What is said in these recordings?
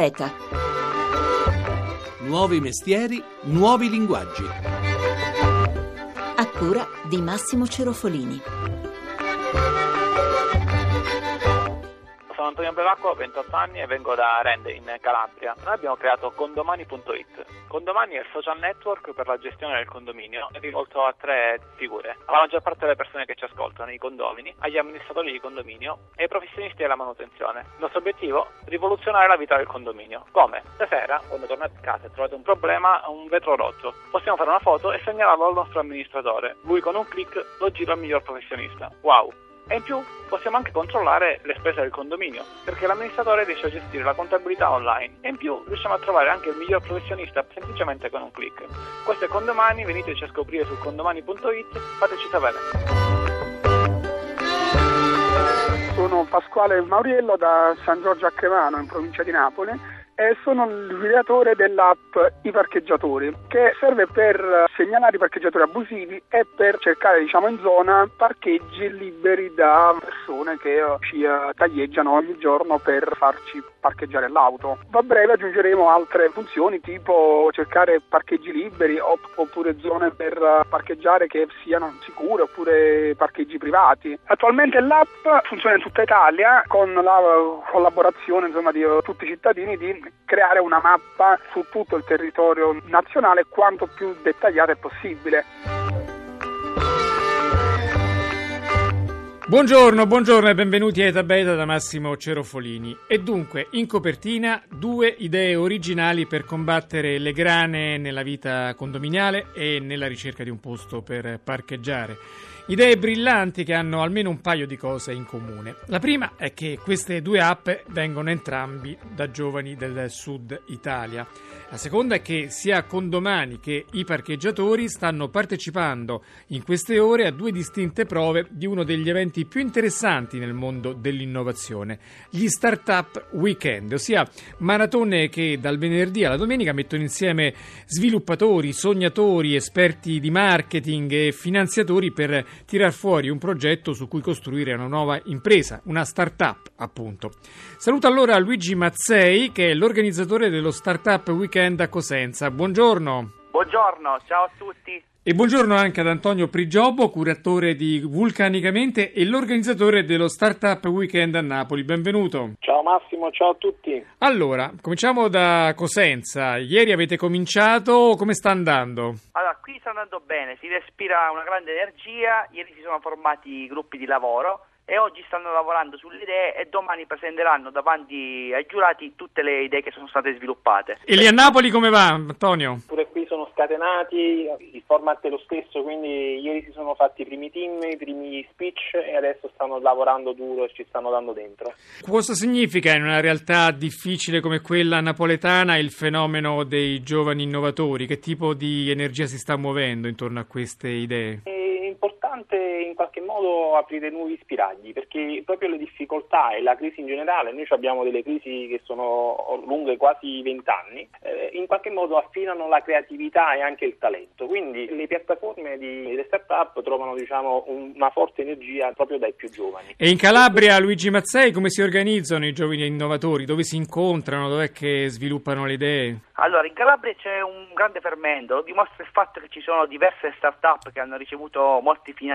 Beta. Nuovi mestieri, nuovi linguaggi. A cura di Massimo Cerofolini. Sono Antonio Bevacqua, ho 28 anni e vengo da Rende in Calabria. Noi abbiamo creato condomani.it. Condomani è il social network per la gestione del condominio, è rivolto a tre figure. Alla maggior parte delle persone che ci ascoltano, i condomini, agli amministratori di condominio e ai professionisti della manutenzione. Il nostro obiettivo? Rivoluzionare la vita del condominio. Come? Stasera, quando tornate a casa e trovate un problema, un vetro rotto, possiamo fare una foto e segnalarlo al nostro amministratore. Lui con un clic lo gira al miglior professionista. Wow! E in più possiamo anche controllare le spese del condominio, perché l'amministratore riesce a gestire la contabilità online e in più riusciamo a trovare anche il miglior professionista semplicemente con un clic. Questo è Condomani, veniteci a scoprire su condomani.it, fateci sapere. Sono Pasquale Mauriello da San Giorgio a Cremano in provincia di Napoli sono l'ideatore dell'app I Parcheggiatori che serve per segnalare i parcheggiatori abusivi e per cercare diciamo in zona parcheggi liberi da persone che ci eh, taglieggiano ogni giorno per farci parcheggiare l'auto. A breve aggiungeremo altre funzioni tipo cercare parcheggi liberi oppure zone per parcheggiare che siano sicure oppure parcheggi privati. Attualmente l'app funziona in tutta Italia con la collaborazione insomma, di tutti i cittadini di creare una mappa su tutto il territorio nazionale quanto più dettagliata possibile. Buongiorno, buongiorno e benvenuti a Eta Beta da Massimo Cerofolini. E dunque, in copertina, due idee originali per combattere le grane nella vita condominiale e nella ricerca di un posto per parcheggiare. Idee brillanti che hanno almeno un paio di cose in comune. La prima è che queste due app vengono entrambi da giovani del sud Italia. La seconda è che sia Condomani che i parcheggiatori stanno partecipando in queste ore a due distinte prove di uno degli eventi più interessanti nel mondo dell'innovazione, gli Startup Weekend, ossia maratone che dal venerdì alla domenica mettono insieme sviluppatori, sognatori, esperti di marketing e finanziatori per tirar fuori un progetto su cui costruire una nuova impresa, una startup appunto. Saluto allora Luigi Mazzei che è l'organizzatore dello Startup Weekend a Cosenza. Buongiorno. Buongiorno, ciao a tutti. E buongiorno anche ad Antonio Prigiobbo, curatore di Vulcanicamente e l'organizzatore dello Startup Weekend a Napoli. Benvenuto. Ciao Massimo, ciao a tutti. Allora, cominciamo da Cosenza. Ieri avete cominciato, come sta andando? Allora, qui sta andando bene, si respira una grande energia, ieri si sono formati gruppi di lavoro e oggi stanno lavorando sulle idee e domani presenteranno davanti ai giurati tutte le idee che sono state sviluppate. E lì a Napoli come va, Antonio? Pure qui sono scatenati, il format è lo stesso, quindi ieri si sono fatti i primi team, i primi speech e adesso stanno lavorando duro e ci stanno dando dentro. Cosa significa in una realtà difficile come quella napoletana il fenomeno dei giovani innovatori? Che tipo di energia si sta muovendo intorno a queste idee? E importante in qualche modo aprire nuovi spiragli perché proprio le difficoltà e la crisi in generale, noi abbiamo delle crisi che sono lunghe quasi vent'anni, eh, in qualche modo affinano la creatività e anche il talento. Quindi le piattaforme di, delle start-up trovano diciamo, una forte energia proprio dai più giovani. E in Calabria, Luigi Mazzei, come si organizzano i giovani innovatori? Dove si incontrano? Dov'è che sviluppano le idee? Allora, in Calabria c'è un grande fermento, lo dimostra il fatto che ci sono diverse start-up che hanno ricevuto molti finanziamenti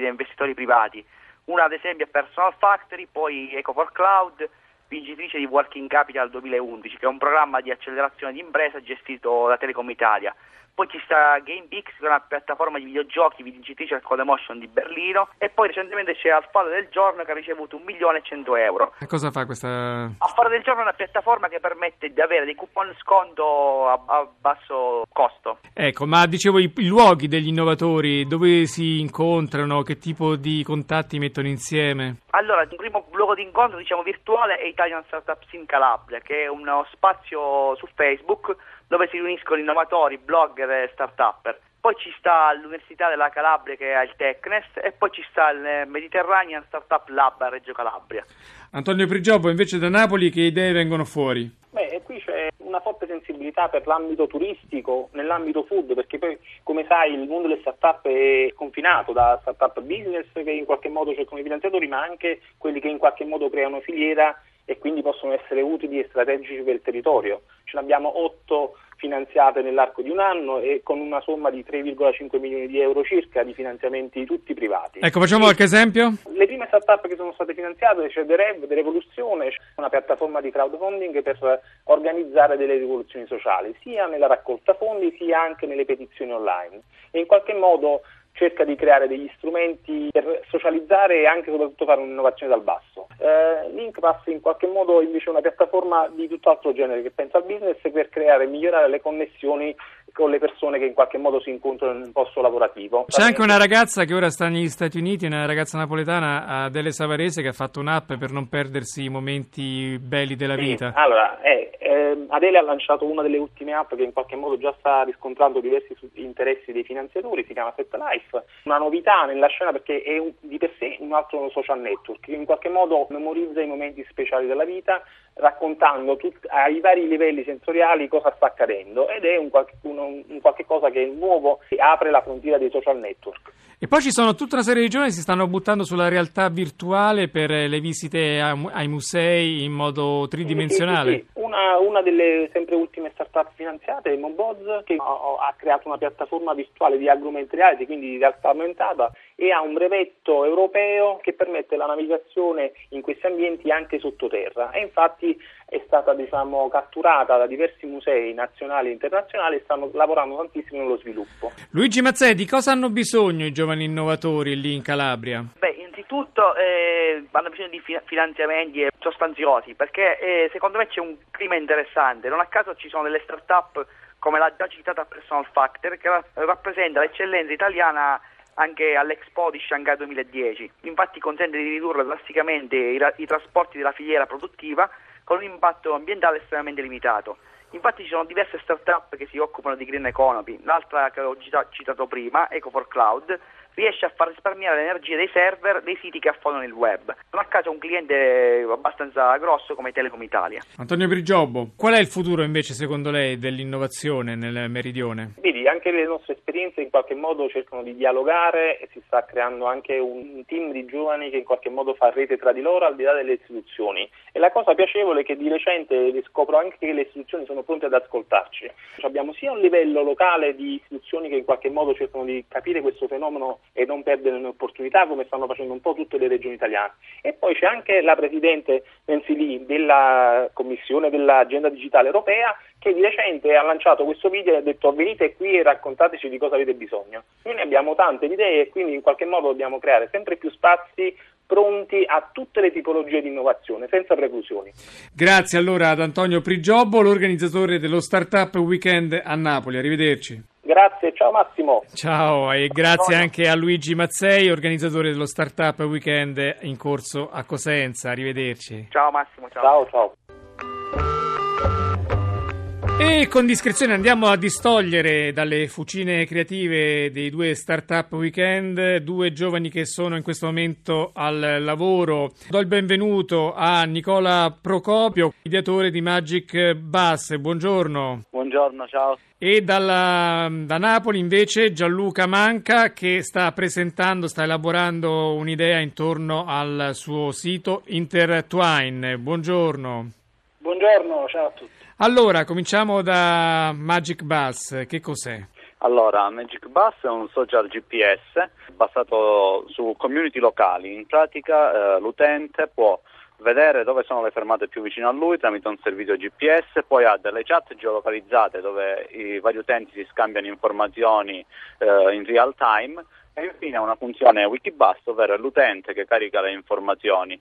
da investitori privati. Una ad esempio è Personal Factory, poi Eco for Cloud, vincitrice di Working Capital 2011, che è un programma di accelerazione di impresa gestito da Telecom Italia. Poi ci sta GamePix, che è una piattaforma di videogiochi vincitrice al Codemotion di Berlino. E poi recentemente c'è Alfaro del Giorno che ha ricevuto un milione e cento euro. E cosa fa questa? Alfaro del Giorno è una piattaforma che permette di avere dei coupon sconto a, a basso costo. Ecco, ma dicevo i, i luoghi degli innovatori, dove si incontrano, che tipo di contatti mettono insieme? Allora, il primo luogo di incontro, diciamo virtuale, è Italian Startups in Calabria, che è uno spazio su Facebook dove si riuniscono innovatori, blogger e start-upper. Poi ci sta l'Università della Calabria che ha il Tecnest e poi ci sta il Mediterranean Startup Lab a Reggio Calabria. Antonio Prigiobbo, invece da Napoli che idee vengono fuori? Beh, qui c'è una forte sensibilità per l'ambito turistico, nell'ambito food, perché poi, come sai, il mondo delle start-up è confinato da start-up business che in qualche modo cercano i finanziatori, ma anche quelli che in qualche modo creano filiera e quindi possono essere utili e strategici per il territorio. Ce ne abbiamo 8 finanziate nell'arco di un anno e con una somma di 3,5 milioni di euro circa di finanziamenti tutti privati. Ecco, facciamo qualche esempio? Le prime start-up che sono state finanziate, c'è The Rev, The Revoluzione, una piattaforma di crowdfunding per organizzare delle rivoluzioni sociali, sia nella raccolta fondi sia anche nelle petizioni online. E in qualche modo cerca di creare degli strumenti per socializzare e anche soprattutto fare un'innovazione dal basso. Eh, Linkpass in qualche modo invece è una piattaforma di tutt'altro genere che pensa al business per creare e migliorare le connessioni con le persone che in qualche modo si incontrano in un posto lavorativo. C'è anche una ragazza che ora sta negli Stati Uniti, una ragazza napoletana, Adele Savarese, che ha fatto un'app per non perdersi i momenti belli della sì, vita. Allora, eh, eh, Adele ha lanciato una delle ultime app che in qualche modo già sta riscontrando diversi interessi dei finanziatori, si chiama Set Life, una novità nella scena perché è un, di per sé un altro social network che in qualche modo memorizza i momenti speciali della vita raccontando tut- ai vari livelli sensoriali cosa sta accadendo ed è un qualche, un, un qualche cosa che è nuovo e apre la frontiera dei social network. E poi ci sono tutta una serie di giovani che si stanno buttando sulla realtà virtuale per le visite ai musei in modo tridimensionale. Sì, sì, sì. Una, una, delle sempre ultime start-up finanziate è Moboz che ha, ha creato una piattaforma virtuale di augmented reality, quindi di realtà aumentata e ha un brevetto europeo che permette la navigazione in questi ambienti anche sottoterra e infatti è stata diciamo, catturata da diversi musei nazionali e internazionali e stanno lavorando tantissimo nello sviluppo. Luigi Mazzè, di cosa hanno bisogno i giovani innovatori lì in Calabria? Beh, innanzitutto eh, hanno bisogno di finanziamenti sostanziosi perché eh, secondo me c'è un clima interessante, non a caso ci sono delle start-up come la già citata Personal Factor che rappresenta l'eccellenza italiana anche all'Expo di Shanghai 2010. Infatti consente di ridurre drasticamente i, i trasporti della filiera produttiva con un impatto ambientale estremamente limitato. Infatti ci sono diverse start-up che si occupano di green economy, l'altra che ho citato prima, Eco for Cloud, riesce a far risparmiare l'energia dei server dei siti che affondano il web. Non a caso un cliente abbastanza grosso come Telecom Italia. Antonio Brigiobbo, qual è il futuro invece secondo lei dell'innovazione nel meridione? Vedi, anche le nostre esperienze in qualche modo cercano di dialogare e si sta creando anche un team di giovani che in qualche modo fa rete tra di loro al di là delle istituzioni. E la cosa piacevole è che di recente scopro anche che le istituzioni sono pronte ad ascoltarci. Abbiamo sia un livello locale di istituzioni che in qualche modo cercano di capire questo fenomeno e non perdere un'opportunità come stanno facendo un po' tutte le regioni italiane. E poi c'è anche la Presidente Lee della Commissione dell'Agenda Digitale Europea che di recente ha lanciato questo video e ha detto venite qui e raccontateci di cosa avete bisogno. Noi ne abbiamo tante idee e quindi in qualche modo dobbiamo creare sempre più spazi pronti a tutte le tipologie di innovazione, senza preclusioni. Grazie allora ad Antonio Prigiobbo, l'organizzatore dello Startup Weekend a Napoli. Arrivederci. Grazie, ciao Massimo. Ciao e grazie anche a Luigi Mazzei, organizzatore dello Startup Weekend in corso a Cosenza. Arrivederci. Ciao Massimo, ciao. Ciao, ciao. E con discrezione andiamo a distogliere dalle fucine creative dei due Startup Weekend due giovani che sono in questo momento al lavoro. Do il benvenuto a Nicola Procopio, ideatore di Magic Bus. Buongiorno. Buongiorno, ciao. E dalla, da Napoli invece Gianluca Manca che sta presentando, sta elaborando un'idea intorno al suo sito Intertwine. Buongiorno. Buongiorno, ciao a tutti. Allora, cominciamo da Magic Bus, che cos'è? Allora, Magic Bus è un social GPS basato su community locali. In pratica eh, l'utente può vedere dove sono le fermate più vicine a lui tramite un servizio GPS, poi ha delle chat geolocalizzate dove i vari utenti si scambiano informazioni eh, in real time e infine ha una funzione Wikibus, ovvero l'utente che carica le informazioni.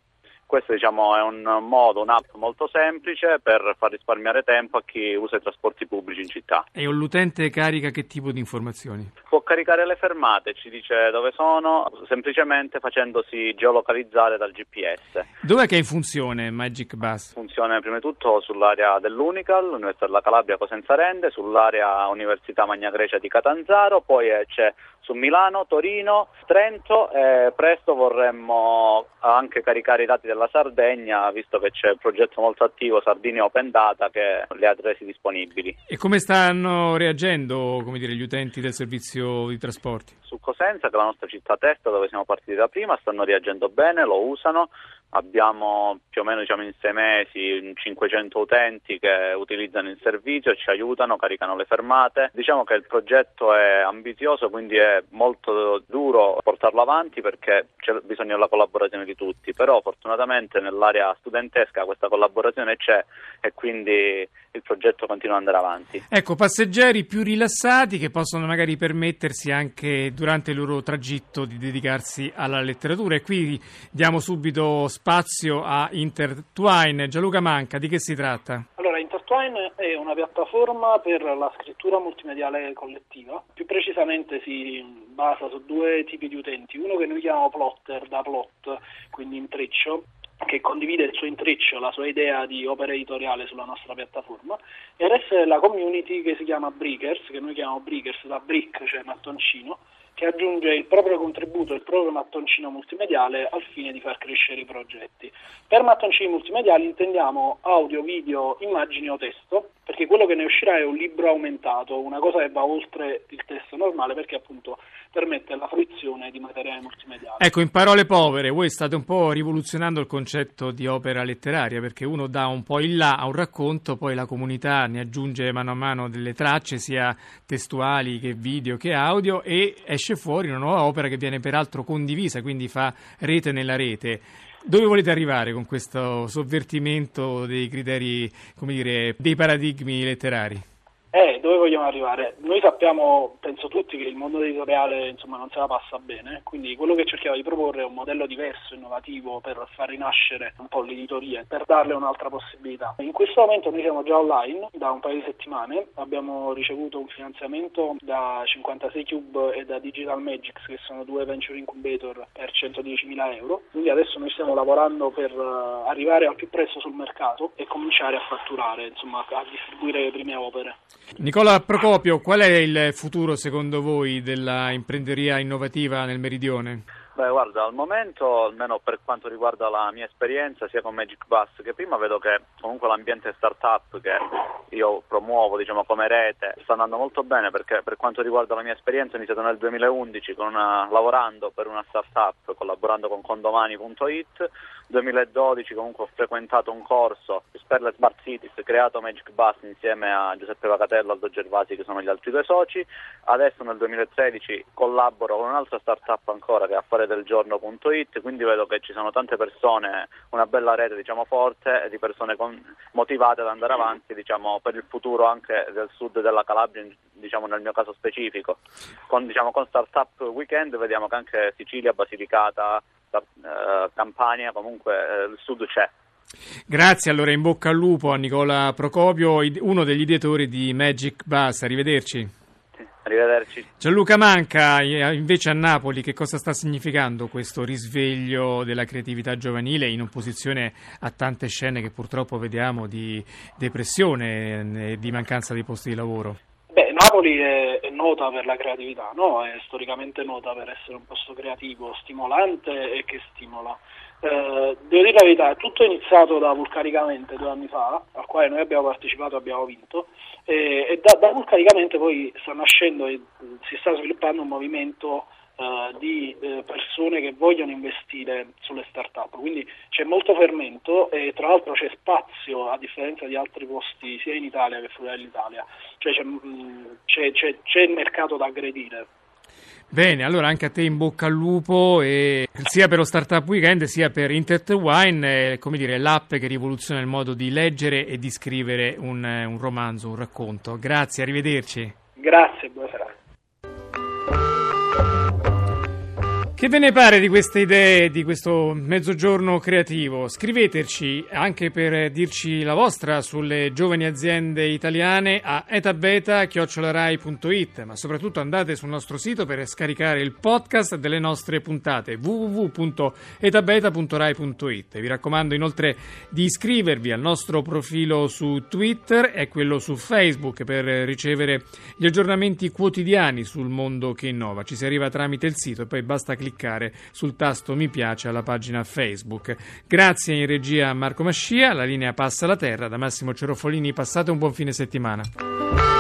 Questo diciamo, è un modo, un'app molto semplice per far risparmiare tempo a chi usa i trasporti pubblici in città. E l'utente carica che tipo di informazioni? Può caricare le fermate, ci dice dove sono, semplicemente facendosi geolocalizzare dal GPS. Dov'è che è in funzione Magic Bus? Funziona prima di tutto sull'area dell'Unical, l'Università della Calabria Cosenza Rende, sull'area Università Magna Grecia di Catanzaro, poi c'è su Milano, Torino, Trento e presto vorremmo anche caricare i dati della Sardegna, visto che c'è il progetto molto attivo Sardinia Open Data che li ha resi disponibili. E come stanno reagendo dire, gli utenti del servizio di trasporti? Su Cosenza, che è la nostra città testa dove siamo partiti da prima, stanno reagendo bene, lo usano, Abbiamo più o meno diciamo, in sei mesi 500 utenti che utilizzano il servizio, ci aiutano, caricano le fermate. Diciamo che il progetto è ambizioso, quindi è molto duro portarlo avanti perché c'è bisogno della collaborazione di tutti, però fortunatamente nell'area studentesca questa collaborazione c'è e quindi il progetto continua ad andare avanti. Ecco, passeggeri più rilassati che possono magari permettersi anche durante il loro tragitto di dedicarsi alla letteratura e qui diamo subito spazio a Intertwine. Gianluca Manca, di che si tratta? Allora, Intertwine è una piattaforma per la scrittura multimediale collettiva. Più precisamente si basa su due tipi di utenti. Uno che noi chiamiamo plotter, da plot, quindi intreccio, che condivide il suo intreccio, la sua idea di opera editoriale sulla nostra piattaforma e adesso è la community che si chiama Breakers, che noi chiamiamo Breakers da brick, cioè mattoncino, che aggiunge il proprio contributo, il proprio mattoncino multimediale al fine di far crescere i progetti. Per mattoncini multimediali intendiamo audio, video, immagini o testo, perché quello che ne uscirà è un libro aumentato, una cosa che va oltre il testo normale perché appunto permette la fruizione di materiale multimediale. Ecco, in parole povere, voi state un po' rivoluzionando il concetto di opera letteraria, perché uno dà un po' il là a un racconto, poi la comunità ne aggiunge mano a mano delle tracce, sia testuali che video che audio, e esce fuori una nuova opera che viene peraltro condivisa, quindi fa rete nella rete. Dove volete arrivare con questo sovvertimento dei criteri, come dire, dei paradigmi letterari? Eh, dove vogliamo arrivare? Noi sappiamo, penso tutti, che il mondo editoriale insomma, non se la passa bene, quindi quello che cerchiamo di proporre è un modello diverso, innovativo, per far rinascere un po' l'editoria, per darle un'altra possibilità. In questo momento noi siamo già online da un paio di settimane, abbiamo ricevuto un finanziamento da 56 Cube e da Digital Magics, che sono due venture incubator, per 110.000 euro, quindi adesso noi stiamo lavorando per uh, arrivare al più presto sul mercato e cominciare a fatturare, insomma, a distribuire le prime opere. Nicola Procopio, qual è il futuro secondo voi della innovativa nel Meridione? Beh, guarda, al momento, almeno per quanto riguarda la mia esperienza, sia con Magic Bus, che prima vedo che comunque l'ambiente startup che io promuovo, diciamo, come rete, sta andando molto bene perché per quanto riguarda la mia esperienza ho iniziato nel 2011 una, lavorando per una startup, collaborando con condomani.it, 2012 comunque ho frequentato un corso per le Smart Cities, creato Magic Bus insieme a Giuseppe Vacatello e Aldo Gervasi che sono gli altri due soci, adesso nel 2016 collaboro con un'altra startup ancora che è affare giorno.it, quindi vedo che ci sono tante persone, una bella rete diciamo forte di persone con, motivate ad andare avanti diciamo, per il futuro anche del sud della Calabria, diciamo nel mio caso specifico. Con, diciamo, con Startup Weekend vediamo che anche Sicilia, Basilicata, eh, Campania, comunque eh, il sud c'è. Grazie, allora in bocca al lupo a Nicola Procopio, uno degli ideatori di Magic Bus. Arrivederci. Arrivederci. Gianluca Manca, invece a Napoli, che cosa sta significando questo risveglio della creatività giovanile in opposizione a tante scene che purtroppo vediamo di depressione e di mancanza di posti di lavoro? Napoli è, è nota per la creatività, no? è storicamente nota per essere un posto creativo, stimolante e che stimola. Eh, devo dire la verità, tutto è iniziato da Vulcaricamente due anni fa, al quale noi abbiamo partecipato e abbiamo vinto, e, e da, da, Vulcaricamente poi sta nascendo e si sta sviluppando un movimento eh, di eh, persone che vogliono investire sulle start-up, quindi c'è molto fermento e tra l'altro c'è spazio a differenza di altri posti sia in Italia che fuori dall'Italia, cioè c'è, mm, c'è, c'è, c'è il mercato da aggredire. Bene, allora anche a te in bocca al lupo e sia per lo Startup Weekend sia per Intertwine, eh, come dire, l'app che rivoluziona il modo di leggere e di scrivere un, un romanzo, un racconto. Grazie, arrivederci. Grazie, buonasera. Che ve ne pare di queste idee, di questo mezzogiorno creativo? Scriveteci anche per dirci la vostra sulle giovani aziende italiane a etabeta.it, ma soprattutto andate sul nostro sito per scaricare il podcast delle nostre puntate www.etabeta.rai.it. Vi raccomando inoltre di iscrivervi al nostro profilo su Twitter e quello su Facebook per ricevere gli aggiornamenti quotidiani sul mondo che innova. Ci si arriva tramite il sito e poi basta cliccare cliccare sul tasto mi piace alla pagina Facebook. Grazie in regia a Marco Mascia, la linea passa alla terra, da Massimo Cerofolini passate un buon fine settimana.